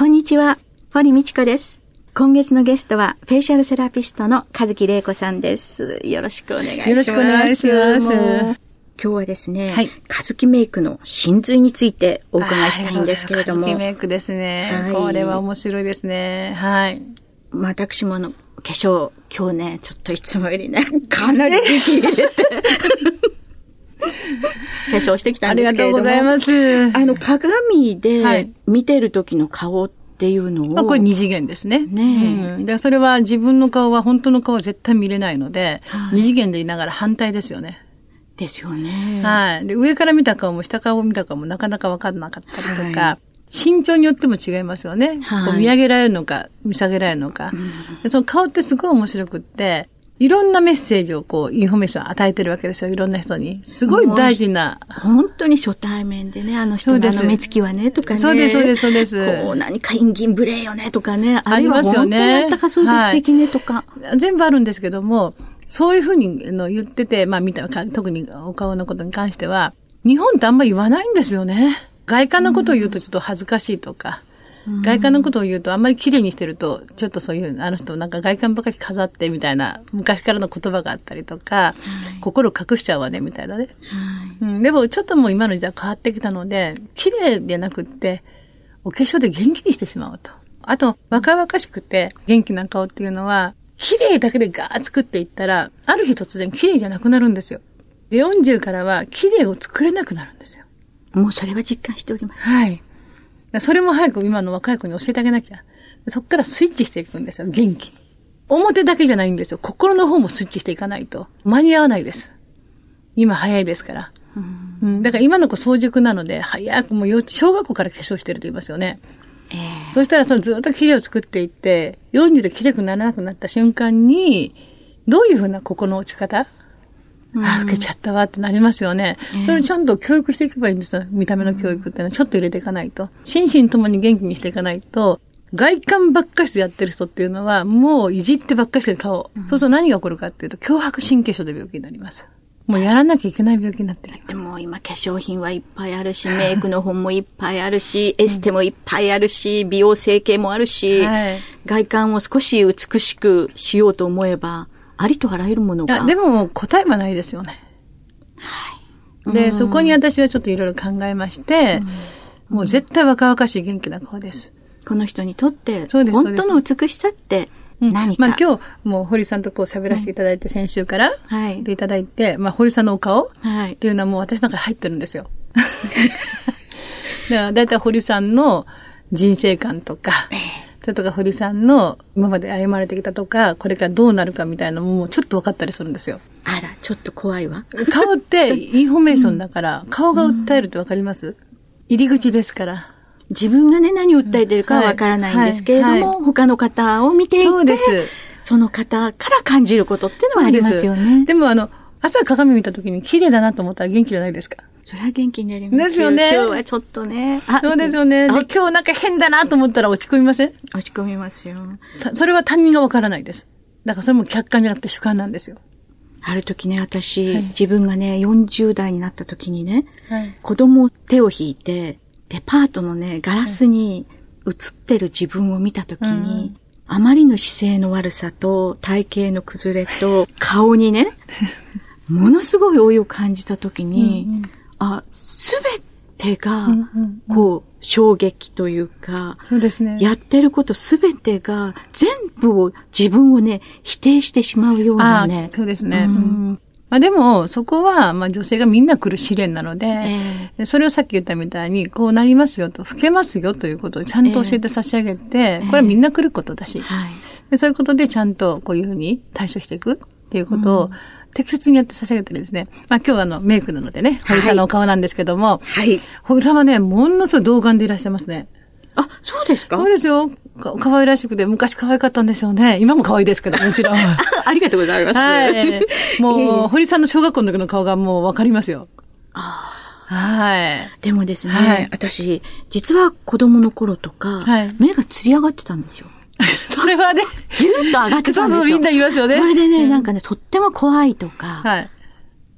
こんにちは堀道子です今月のゲストはフェイシャルセラピストの和樹玲子さんですよろしくお願いしますよろしくお願いします今日はですね、はい、和樹メイクの真髄についてお伺いしたいんですけれども。和樹メイクですね、はい。これは面白いですね。はい。私もの、化粧、今日ね、ちょっといつもよりね、かなり息入れて。化粧してきたんですけれども。ありがとうございます。あの、鏡で見てる時の顔っていうのを。はい、これ二次元ですね。ねうん。で、それは自分の顔は本当の顔は絶対見れないので、はい、二次元でいながら反対ですよね。ですよね。はい。で、上から見た顔も下顔を見た顔もなかなかわかんなかったりとか、はい身長によっても違いますよね。はい、見上げられるのか、見下げられるのか。うん、その顔ってすごい面白くって、いろんなメッセージをこう、インフォメーション与えてるわけですよ。いろんな人に。すごい大事な。本当に初対面でね、あの人のあの目つきはね、とかね。そうです、そうです、そうです。こう、何か陰銀無礼よね、とかね。ありますよね。本当にあったかそうです、素敵ね、とか。全部あるんですけども、そういうふうにの言ってて、まあ見た、特にお顔のことに関しては、日本ってあんまり言わないんですよね。外観のことを言うとちょっと恥ずかしいとか、うん、外観のことを言うとあんまり綺麗にしてると、ちょっとそういう、あの人なんか外観ばかり飾ってみたいな、昔からの言葉があったりとか、はい、心隠しちゃうわね、みたいなね、はいうん。でもちょっともう今の時代変わってきたので、綺麗じゃなくって、お化粧で元気にしてしまうと。あと、若々しくて元気な顔っていうのは、綺麗だけでガー作っていったら、ある日突然綺麗じゃなくなるんですよ。で、40からは綺麗を作れなくなるんですよ。もうそれは実感しております。はい。それも早く今の若い子に教えてあげなきゃ。そっからスイッチしていくんですよ、元気。表だけじゃないんですよ。心の方もスイッチしていかないと。間に合わないです。今早いですから。うん、だから今の子早熟なので、早くもう小学校から化粧してると言いますよね。えー、そしたらそのずっと綺麗を作っていって、40で綺麗くならなくなった瞬間に、どういうふうなここの落ち方うん、ああ、受けちゃったわってなりますよね。えー、それをちゃんと教育していけばいいんですよ。見た目の教育っていうのはちょっと入れていかないと。心身ともに元気にしていかないと、外観ばっかしやってる人っていうのは、もういじってばっかしで顔。うん、そうすると何が起こるかっていうと、脅迫神経症で病気になります。もうやらなきゃいけない病気になってる。でも今化粧品はいっぱいあるし、メイクの本もいっぱいあるし、エステもいっぱいあるし、美容整形もあるし、はい、外観を少し美しくしようと思えば、ありとあらゆるものが。でも答えはないですよね。はい。で、そこに私はちょっといろいろ考えまして、もう絶対若々しい元気な顔です。この人にとって、そうです本当の美しさって何か、うん、まあ今日、もう堀さんとこう喋らせていただいて、先週から、はい。でいただいて、まあ堀さんのお顔はい。っていうのはもう私の中に入ってるんですよ。だいたい堀さんの人生観とか、それとか堀さんの今まで歩まれてきたとか、これからどうなるかみたいなのもちょっと分かったりするんですよ。あら、ちょっと怖いわ。顔って インフォメーションだから、顔が訴えるって分かります、入り口ですから。自分がね、何を訴えてるかはわからないんですけれども、はいはい、他の方を見ていて、そうです。その方から感じることっていうのはありますよね。でもあの、朝鏡見た時に綺麗だなと思ったら元気じゃないですか。それは元気になりますですよね。今日はちょっとね。そうですよね。で、今日なんか変だなと思ったら落ち込みません？落ち込みますよ。それは他人がわからないです。だからそれも客観じゃなくて主観なんですよ。ある時ね、私、はい、自分がね、40代になった時にね、はい、子供を手を引いて、デパートのね、ガラスに映ってる自分を見た時に、あまりの姿勢の悪さと体型の崩れと顔にね、ものすごい老いを感じた時に、うんうん、あ、すべてが、こう、衝撃というか、そうですね。やってることすべてが、全部を、自分をね、否定してしまうようなね。そうですね。うん、まあでも、そこは、まあ女性がみんな来る試練なので、えー、それをさっき言ったみたいに、こうなりますよと、老けますよということをちゃんと教えて差し上げて、えー、これはみんな来ることだし、はい、でそういうことでちゃんとこういうふうに対処していくっていうことを、うん適切にやって差し上げてるんですね。まあ今日はあのメイクなのでね、堀さんのお顔なんですけども、はい。堀さんはね、ものすごい童顔でいらっしゃいますね。あ、そうですか？そうですよ。か可愛らしくて、昔可愛かったんでしょうね。今も可愛いですけど、もちろん。はありがとうございます。い。もいえいえう、堀さんの小学校の時の顔がもうわかりますよ。はい。でもですね、はい私、実は子供の頃とか、はい目がつり上がってたんですよ。それはね、ギュッと上がってたんですよ。そうそうみんな言いますよねそれでね、うんなんかね、とっても怖いとか、はい。っ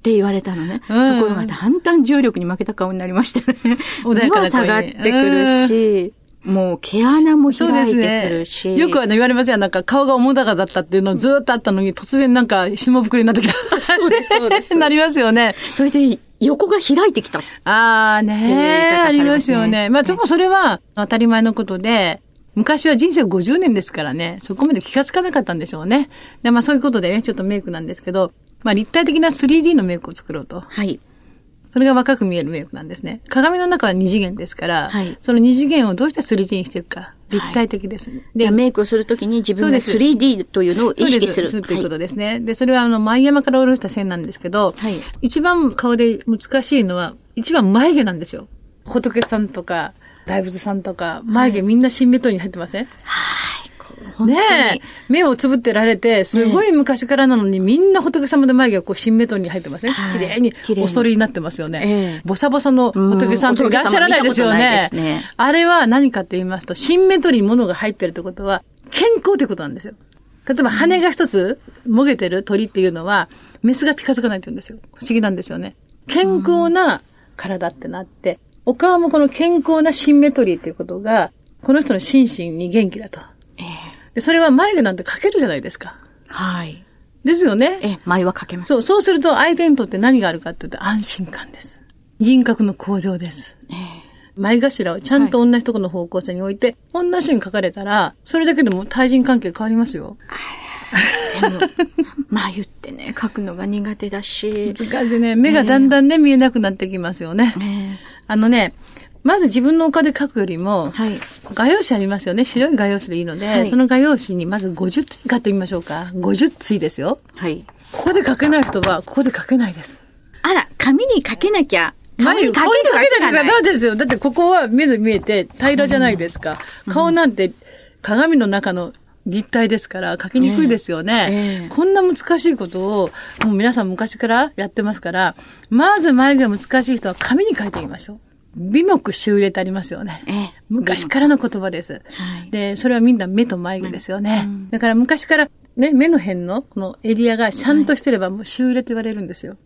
て言われたのね。うんところが、だんだん重力に負けた顔になりましてね。穏やかな声目は下がってくるし、もう毛穴も開いてくるし。ね。よくあの言われますよ。なんか顔が重だかだったっていうのずーっとあったのに、突然なんか霜膨れになってきた。そうですそうです なりますよね。それで横が開いてきた。ああねっていう言い方さありますよね。まあでもそれは当たり前のことで、昔は人生50年ですからね、そこまで気がつかなかったんでしょうね。でまあそういうことでね、ちょっとメイクなんですけど、まあ立体的な 3D のメイクを作ろうと。はい。それが若く見えるメイクなんですね。鏡の中は二次元ですから、はいその二次元をどうして 3D にしていくか。立体的です。じゃあメイクをするときに自分がそうです 3D というのを意識する。そうですというこはとですね。で、それはあの、前山から下ろした線なんですけど、はい一番顔で難しいのは、一番眉毛なんですよ。仏さんとか、大仏さんとか、眉毛みんな新メトに入ってません、い。本当にねえ。目をつぶってられて、すごい昔からなのに、みんな仏様で眉毛がこう新メトに入ってません、はい綺麗にお剃りになってますよね。ええボサボサの仏さんっていらっしゃらないですよねねあれは何かって言いますと、新メトに物が入ってるってことは、健康ってことなんですよ。例えば羽が一つ、もげてる鳥っていうのは、メスが近づかないって言うんですよ。不思議なんですよね。健康な体ってなって、お顔もこの健康なシンメトリーっていうことが、この人の心身に元気だと。ええで、それは眉毛なんてかけるじゃないですか。はい。ですよね。ええ、前はかけます。そう、そうすると相手にとって何があるかっていうと安心感です。輪郭の向上です。ええ前頭をちゃんと同じところの方向性に置いて、同じ人に書かれたら、それだけでも対人関係変わりますよ。でも、眉ってね、描くのが苦手だし。難しいね。目がだんだんね、見えなくなってきますよね。ねあのね、まず自分のお金書くよりも、はい。画用紙ありますよね。白い画用紙でいいので、はいその画用紙にまず50対買ってみましょうか。50対ですよ。はい。ここで書けない人は、ここで書けないです。あら、紙に書けなきゃ。紙に書けるわけがない。そうですよ。だってここは目で見えて平らじゃないですか。顔なんて鏡の中の立体ですから書きにくいですよね。ええええこんな難しいことをもう皆さん昔からやってますから、まず眉毛が難しい人は紙に書いてみましょう。美目秀麗ってありますよね。ええ昔からの言葉です。はいで、それはみんな目と眉毛ですよね。だから昔からね、目の辺のこのエリアがちゃんとしてればもう秀麗と言われるんですよ。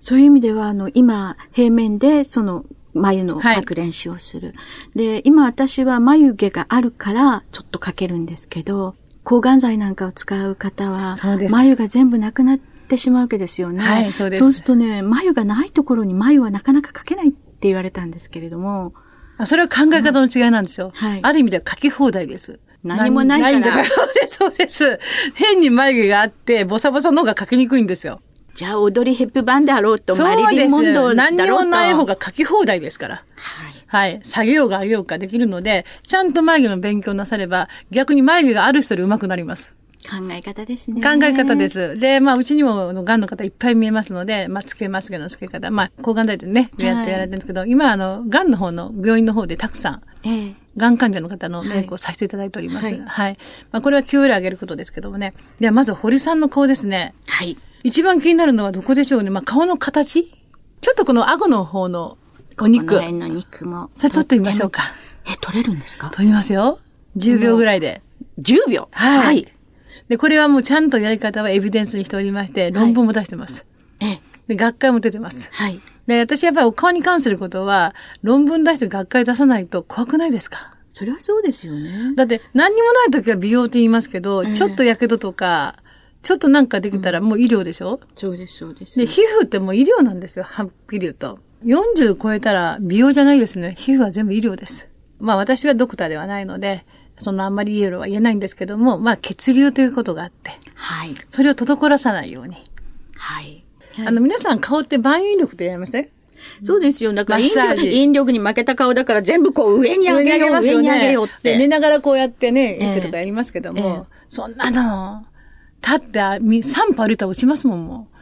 そういう意味では、あの、今、平面で、その、眉のはい描く練習をする。で、今私は眉毛があるから、ちょっと描けるんですけど、抗がん剤なんかを使う方は眉が全部なくなってしまうわけですよね。はいそうですそうするとね、眉がないところに眉はなかなか描けないって言われたんですけれども、あそれは考え方の違いなんですよ。はいある意味では書き放題です。何もないからん そうです、そうです。変に眉毛があって、ボサボサの方が書きにくいんですよ。じゃあ、踊りヘップバーンであろうと、マリリン・モンドだろうと。もない方が書き放題ですから。はい。はい。下げようが上げようかできるので、ちゃんと眉毛の勉強なされば、逆に眉毛がある人で上手くなります。考え方ですね。考え方で。す。で、まあ、うちにも、あの癌の方いっぱい見えますので、まあ、つけまつげのつけ方、まあ、抗がん剤でね、やってやられてるんですけど、今、あの、癌の方の、病院の方でたくさん、ええ。がん患者の方のメイクをさせていただいております。ははいい。まあ、これは Q 上げることですけどもね。では、まず、堀さんの顔ですね。はい。一番気になるのはどこでしょうね。まあ、顔の形？ちょっとこの顎の方のお肉この。辺の肉も。それ取ってみましょうか。え、取れるんですか？取りますよ。10秒ぐらいで。?10 秒？はい。で、これはもうちゃんとやり方はエビデンスにしておりまして、論文も出してます。ええ。で、学会も出てます。はい。で、私やっぱりお顔に関することは、論文出して学会出さないと怖くないですか？それはそうですよね。だって、何にもない時は美容って言いますけど、ええちょっと火傷とか、ちょっとなんかできたらもう医療でしょ、そうです、そうです。で、皮膚ってもう医療なんですよ、はっきり言うと。40超えたら美容じゃないですね。皮膚は全部医療です。まあ私はドクターではないので、そんなあんまり医療は言えないんですけども、まあ血流ということがあって、はい。それを滞らさないように。はい。あの皆さん顔って万有力ってやりません？そうですよ。だから、引力、引力に負けた顔だから全部こう上に上げよう、上に上げようっで寝て。ながらこうやってね、ええエステとかやりますけども、えそんなの、立ってあみ3歩歩いたら落ちますもん、もう。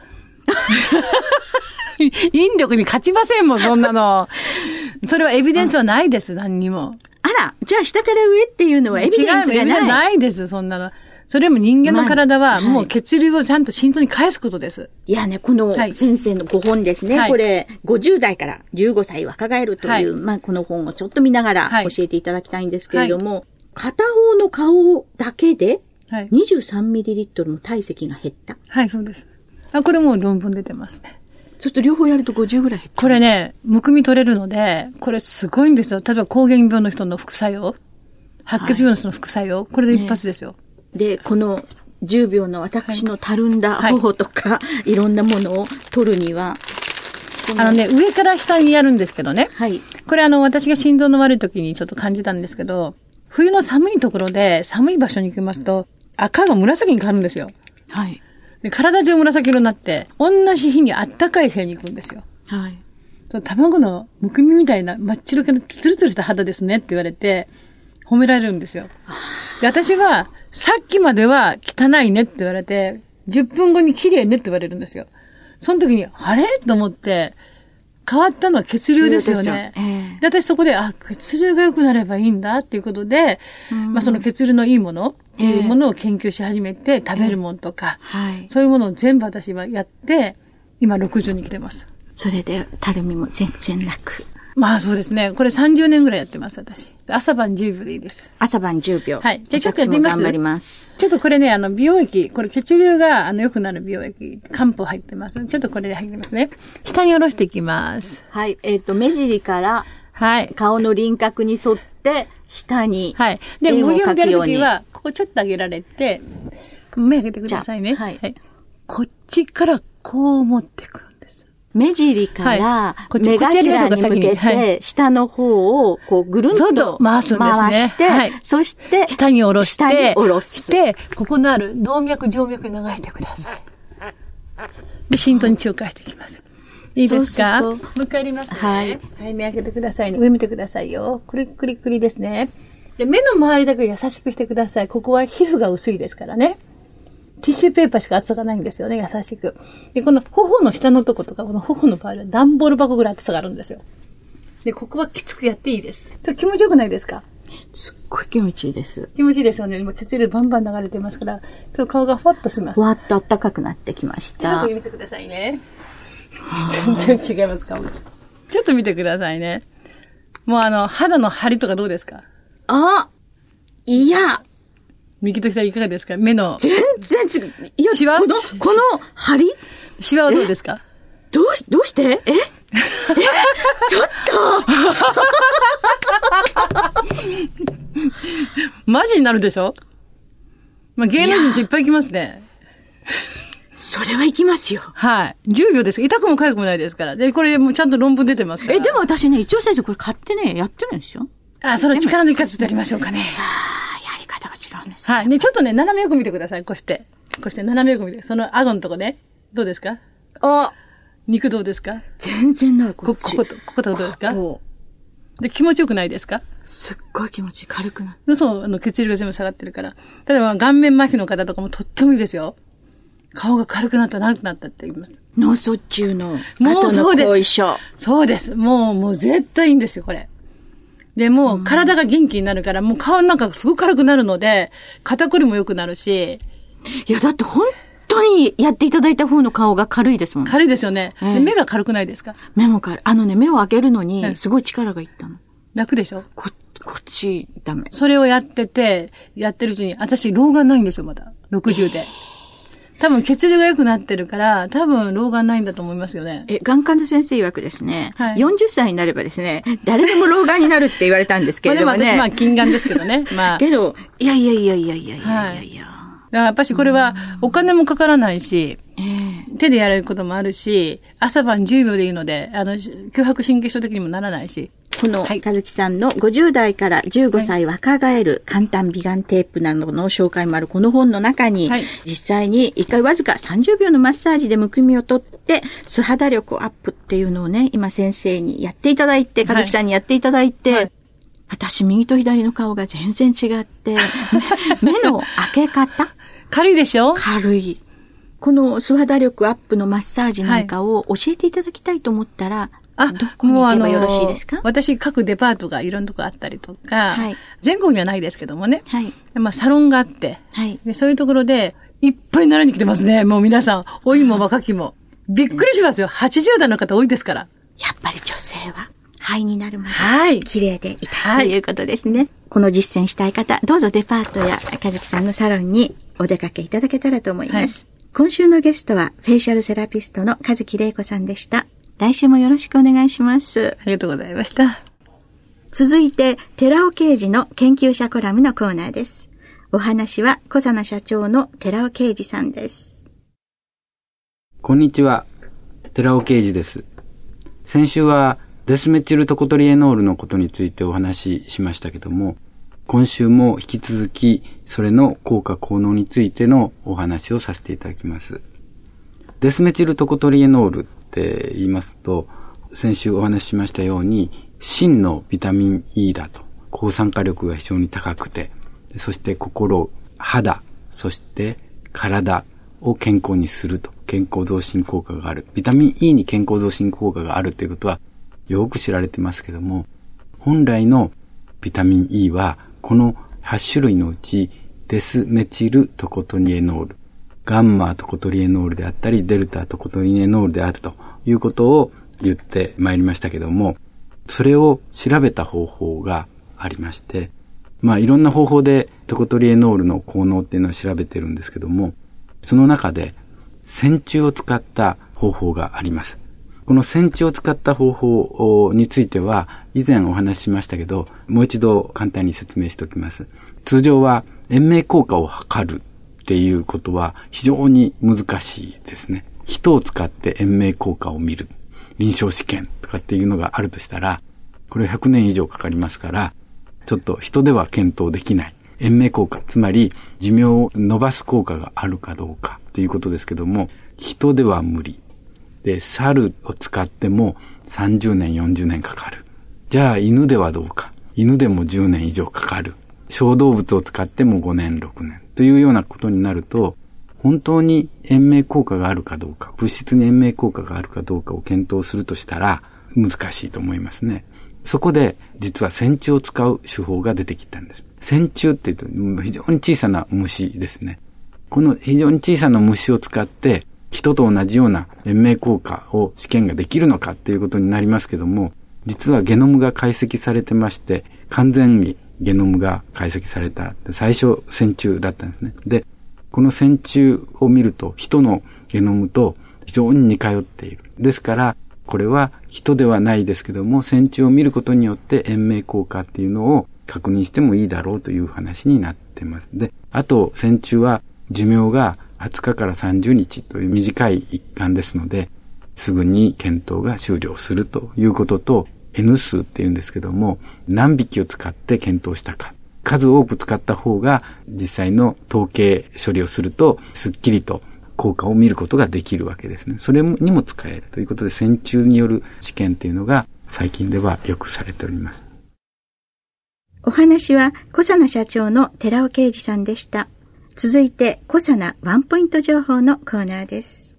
引力に勝ちませんもん、そんなの。それはエビデンスはないです、何にも。あら、じゃあ下から上っていうのはエビデンスが違うない。ないです、そんなの。それも人間の体は、もう血流をちゃんと心臓に返すことです。いやね、このはい先生のご本ですね。はいこれ、50代から15歳若返るという、はいまあこの本をちょっと見ながらはい教えていただきたいんですけれども、片方の顔だけではい。23ml の体積が減った。はい、そうです。あ、これもう論文出てますね。ちょっと両方やると50ぐらい減った。これね、むくみ取れるので、これすごいんですよ。例えば膠原病の人の副作用。白血病の人の副作用。これで一発ですよ。で、この10秒の私のたるんだはい頬とか、い、ろんなものを取るには、こあのね、上から下にやるんですけどね。はい。これあの、私が心臓の悪い時にちょっと感じたんですけど、冬の寒いところで寒い場所に行きますと、赤が紫に変わるんですよ。はい。で体中紫色になって、同じ日にあったかい部屋に行くんですよ。はい。その卵のむくみみたいな真っ白けのツルツルした肌ですねって言われて、褒められるんですよ。で、私は、さっきまでは汚いねって言われて、10分後に綺麗ねって言われるんですよ。その時に、あれ？と思って、変わったのは血流ですよね。でええで、私そこで、あ、血流が良くなればいいんだっていうことで、まあその血流のいいものっていうものを研究し始めて、食べるものとか、はい。そういうものを全部私はやって、今60に来てます。それで、たるみも全然なく。まあそうですね。これ30年ぐらいやってます、私。朝晩10秒でいいです。朝晩10秒。はいじゃあちょっとやってみます？頑張ります。ちょっとこれね、あの、美容液、これ血流が、あの、良くなる美容液、漢方入ってます。ちょっとこれで入ってますね。下に下ろしていきます。はい。えっ、と、目尻からはい。顔の輪郭に沿って、下に。はい。で、円を無理をやるときは、ここちょっと上げられて、目開けてくださいね。じゃあはいこっちからこう持ってくるんです。目尻から目頭に向けて、下の方をこうぐるんとと回すんですね回して、はいそして、下に下ろして、下に下ろす。して、ここのある動脈、静脈に流してください。で、心臓に注化していきます。いいですか？もう一回やりますね。はい。はい、目開けてくださいね。上見てくださいよ。クリックリックリですね。で、目の周りだけ優しくしてください。ここは皮膚が薄いですからね。ティッシュペーパーしか厚さがないんですよね、優しく。で、この頬の下のとことか、この頬の場合は段ボール箱ぐらい厚さがあるんですよ。で、ここはきつくやっていいです。ちょっと気持ちよくないですか？すっごい気持ちいいです。気持ちいいですよね。今血流バンバン流れてますから、ちょっと顔がふわっとします。わーっと暖かくなってきましたちょっと。見てくださいね。全然違います、顔が。ちょっと見てくださいね。もうあの、肌の張りとかどうですか？あいや、右と左いかがですか？目の、全然違う。いや、シワ？この、この張り？シワはどうですか？どうし、どうして？え？え？ちょっ マジになるでしょ？まあ、芸能人いっぱい来ますね。とそれは行きますよ。はい。10秒です。痛くも痒くもないですから。で、これもうちゃんと論文出てますから。え、でも私ね、一応先生これ買ってね、やってるんですよ。あ、その力のいかつとやりましょうかね。ああ、やり方が違うんです。はい。ね、ちょっとね、斜め横見てください。こうして。こうして斜め横見て。その顎のとこね。どうですか？あ肉どうですか？全然ない。こ、っちここと、こことどうですか？こで、気持ちよくないですか？うすっごい気持ちいい。軽くなる。でそう、あの、血流が全部下がってるから。例えば、顔面麻痺の方とかもとってもいいですよ。顔が軽くなった、長くなったって言います。脳卒中のもうそうです。そうです。もう、もう絶対いいんですよ、これ。で、もう、体が元気になるから、もう顔なんかすごく軽くなるので、肩こりも良くなるし、いや、だって本当にやっていただいた方の顔が軽いですもん。軽いですよね。ええで目が軽くないですか？目も軽い。あのね、目を開けるのええに、すごい力がいったの。楽でしょ？こ、こっち、ダメ。それをやってて、やってるうちに、私、老眼ないんですよ、まだ。60で。多分血流が良くなってるから、多分老眼ないんだと思いますよね。え、眼科の先生曰くですね、はい、40歳になればですね、誰でも老眼になるって言われたんですけれどもね。まあ私、まあ近眼ですけどね。まあ。けど、いやいやいやいやいやいやいや。はいだからやっぱしこれはお金もかからないし、手でやれることもあるし、朝晩10秒でいいので、あの、脅迫神経症的にもならないし、この、はい。かずきさんの50代から15歳若返る簡単美顔テープなどの紹介もあるこの本の中に、はい。実際に1回わずか30秒のマッサージでむくみを取って、素肌力アップっていうのをね、今先生にやっていただいて、かずきさんにやっていただいて、はい。私右と左の顔が全然違って、目目の開け方？軽いでしょ？軽い。この素肌力アップのマッサージなんかを教えていただきたいと思ったら、あ、どこに行けばよろしいですか？私、各デパートがいろんなとこあったりとか、はい、全国にはないですけどもね。はい。まあ、サロンがあって、はい。で、そういうところで、いっぱい習いに来てますね。もう皆さん、老いも若きも。びっくりしますよ。80代の方多いですから。やっぱり女性は、肺になるまで、はい。綺麗でいたいということですね。この実践したい方、どうぞデパートやかずきさんのサロンにお出かけいただけたらと思います。はい、今週のゲストは、フェイシャルセラピストのかずきれいこさんでした。来週もよろしくお願いします。ありがとうございました。続いて、寺尾刑事の研究者コラムのコーナーです。お話は、小佐奈社長の寺尾刑事さんです。こんにちは。寺尾刑事です。先週は、デスメチルトコトリエノールのことについてお話ししましたけども、今週も引き続き、それの効果効能についてのお話をさせていただきます。デスメチルトコトリエノールって言いますと、先週お話ししましたように、真のビタミン E だと。抗酸化力が非常に高くて、そして心、肌、そして体を健康にすると。健康増進効果がある。ビタミン E に健康増進効果があるということは、よく知られてますけども、本来のビタミン E は、この8種類のうち、デスメチルトコトニエノール、ガンマトコトリエノールであったり、デルタトコトリエノールであるということを言ってまいりましたけども、それを調べた方法がありまして、まあいろんな方法でトコトリエノールの効能っていうのを調べてるんですけども、その中で線虫を使った方法があります。この線虫を使った方法については、以前お話ししましたけど、もう一度簡単に説明しておきます。通常は延命効果を測るっていうことは非常に難しいですね。人を使って延命効果を見る。臨床試験とかっていうのがあるとしたら、これ100年以上かかりますから、ちょっと人では検討できない。延命効果、つまり寿命を伸ばす効果があるかどうかっていうことですけども、人では無理。で、猿を使っても30年、40年かかる。じゃあ犬ではどうか。犬でも10年以上かかる。小動物を使っても5年、6年。というようなことになると、本当に延命効果があるかどうか、物質に延命効果があるかどうかを検討するとしたら、難しいと思いますね。そこで、実は線虫を使う手法が出てきたんです。線虫って言うと、非常に小さな虫ですね。この非常に小さな虫を使って、人と同じような延命効果を試験ができるのかっていうことになりますけども、実はゲノムが解析されてまして、完全にゲノムが解析された。最初、線虫だったんですね。で、この線虫を見ると、人のゲノムと非常に似通っている。ですから、これは人ではないですけども、線虫を見ることによって延命効果っていうのを確認してもいいだろうという話になってます。で、あと、線虫は寿命が20日から30日という短い一環ですので、すぐに検討が終了するということと、N 数って言うんですけども、何匹を使って検討したか。数多く使った方が実際の統計処理をすると、すっきりと効果を見ることができるわけですね。それにも使えるということで、線虫による試験というのが最近ではよくされております。お話は、小佐奈社長の寺尾啓二さんでした。続いて、小佐奈ワンポイント情報のコーナーです。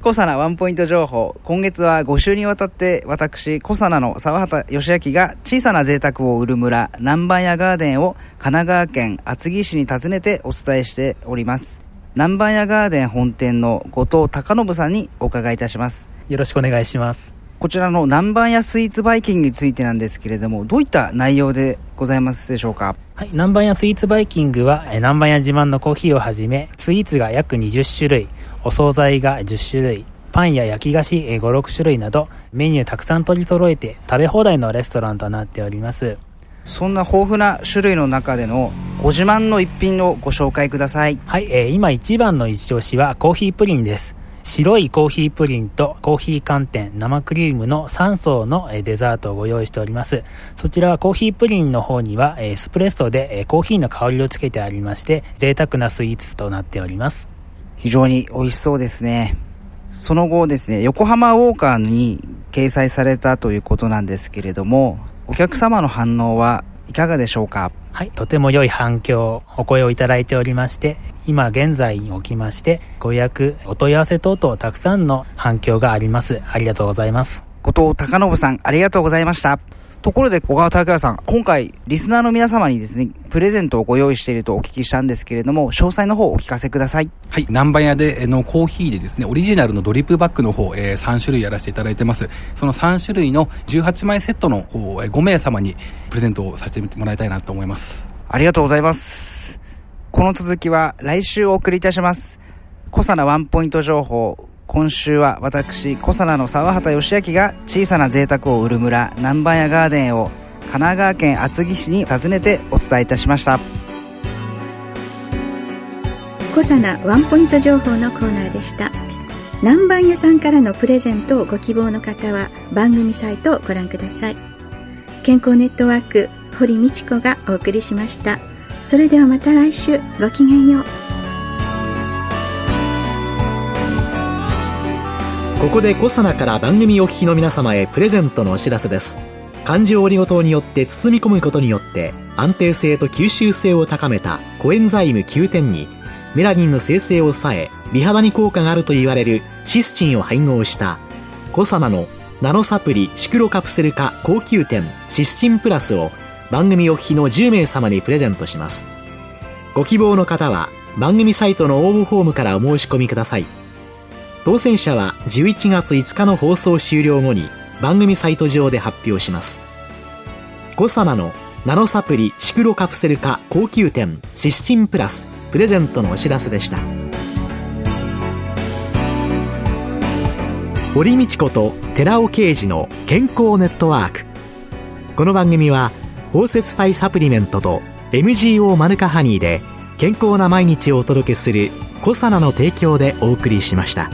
小佐奈ワンポイント情報。今月は5週にわたって私、小佐奈の沢畑義明が小さな贅沢を売る村、南蛮屋ガーデンを神奈川県厚木市に訪ねてお伝えしております。南蛮屋ガーデン本店の後藤隆信さんにお伺いいたします。よろしくお願いします。こちらの南蛮屋スイーツバイキングについてなんですけれども、どういった内容でございますでしょうか？はい、南蛮屋スイーツバイキングは、南蛮屋自慢のコーヒーをはじめ、スイーツが約20種類、お惣菜が10種類、パンや焼き菓子5、6種類など、メニューたくさん取り揃えて食べ放題のレストランとなっております。そんな豊富な種類の中でのご自慢の一品をご紹介ください。はい、えー、今一番の一押しはコーヒープリンです。白いコーヒープリンとコーヒー寒天、生クリームの3層のデザートをご用意しております。そちらはコーヒープリンの方にはエスプレッソでコーヒーの香りをつけてありまして、贅沢なスイーツとなっております。非常に美味しそうですね。その後ですね、横浜ウォーカーに掲載されたということなんですけれども、お客様の反応はいかがでしょうか？はい、とても良い反響、お声をいただいておりまして、今現在におきまして、ご予約、お問い合わせ等々たくさんの反響があります。ありがとうございます。後藤隆信さん、ありがとうございました。ところで、小川拓也さん、今回、リスナーの皆様にですね、プレゼントをご用意しているとお聞きしたんですけれども、詳細の方をお聞かせください。はい、南蛮屋でのコーヒーでですね、オリジナルのドリップバッグの方、えー、3種類やらせていただいてます。その3種類の18枚セットの方、えー、5名様にプレゼントをさせてもらいたいなと思います。ありがとうございます。この続きは来週お送りいたします。小さなワンポイント情報、今週は私、小佐奈の沢畑義明が小さな贅沢を売る村、南蛮屋ガーデンを神奈川県厚木市に訪ねてお伝えいたしました。小佐奈ワンポイント情報のコーナーでした。南蛮屋さんからのプレゼントをご希望の方は番組サイトをご覧ください。健康ネットワーク堀道子がお送りしました。それではまた来週。ごきげんよう。ここでコサナから番組お聞きの皆様へプレゼントのお知らせです。環状オリゴ糖によって包み込むことによって安定性と吸収性を高めたコエンザイム9点にメラニンの生成を抑え美肌に効果があると言われるシスチンを配合したコサナのナノサプリシクロカプセル化高級店シスチンプラスを番組お聞きの10名様にプレゼントします。ご希望の方は番組サイトの応募フォームからお申し込みください。当選者は11月5日の放送終了後に番組サイト上で発表します。コサナのナノサプリシクロカプセル化高級店シスチンプラスプレゼントのお知らせでした。堀道子と寺尾啓二の健康ネットワーク。この番組は包摂体サプリメントと MGO マヌカハニーで健康な毎日をお届けするコサナの提供でお送りしました。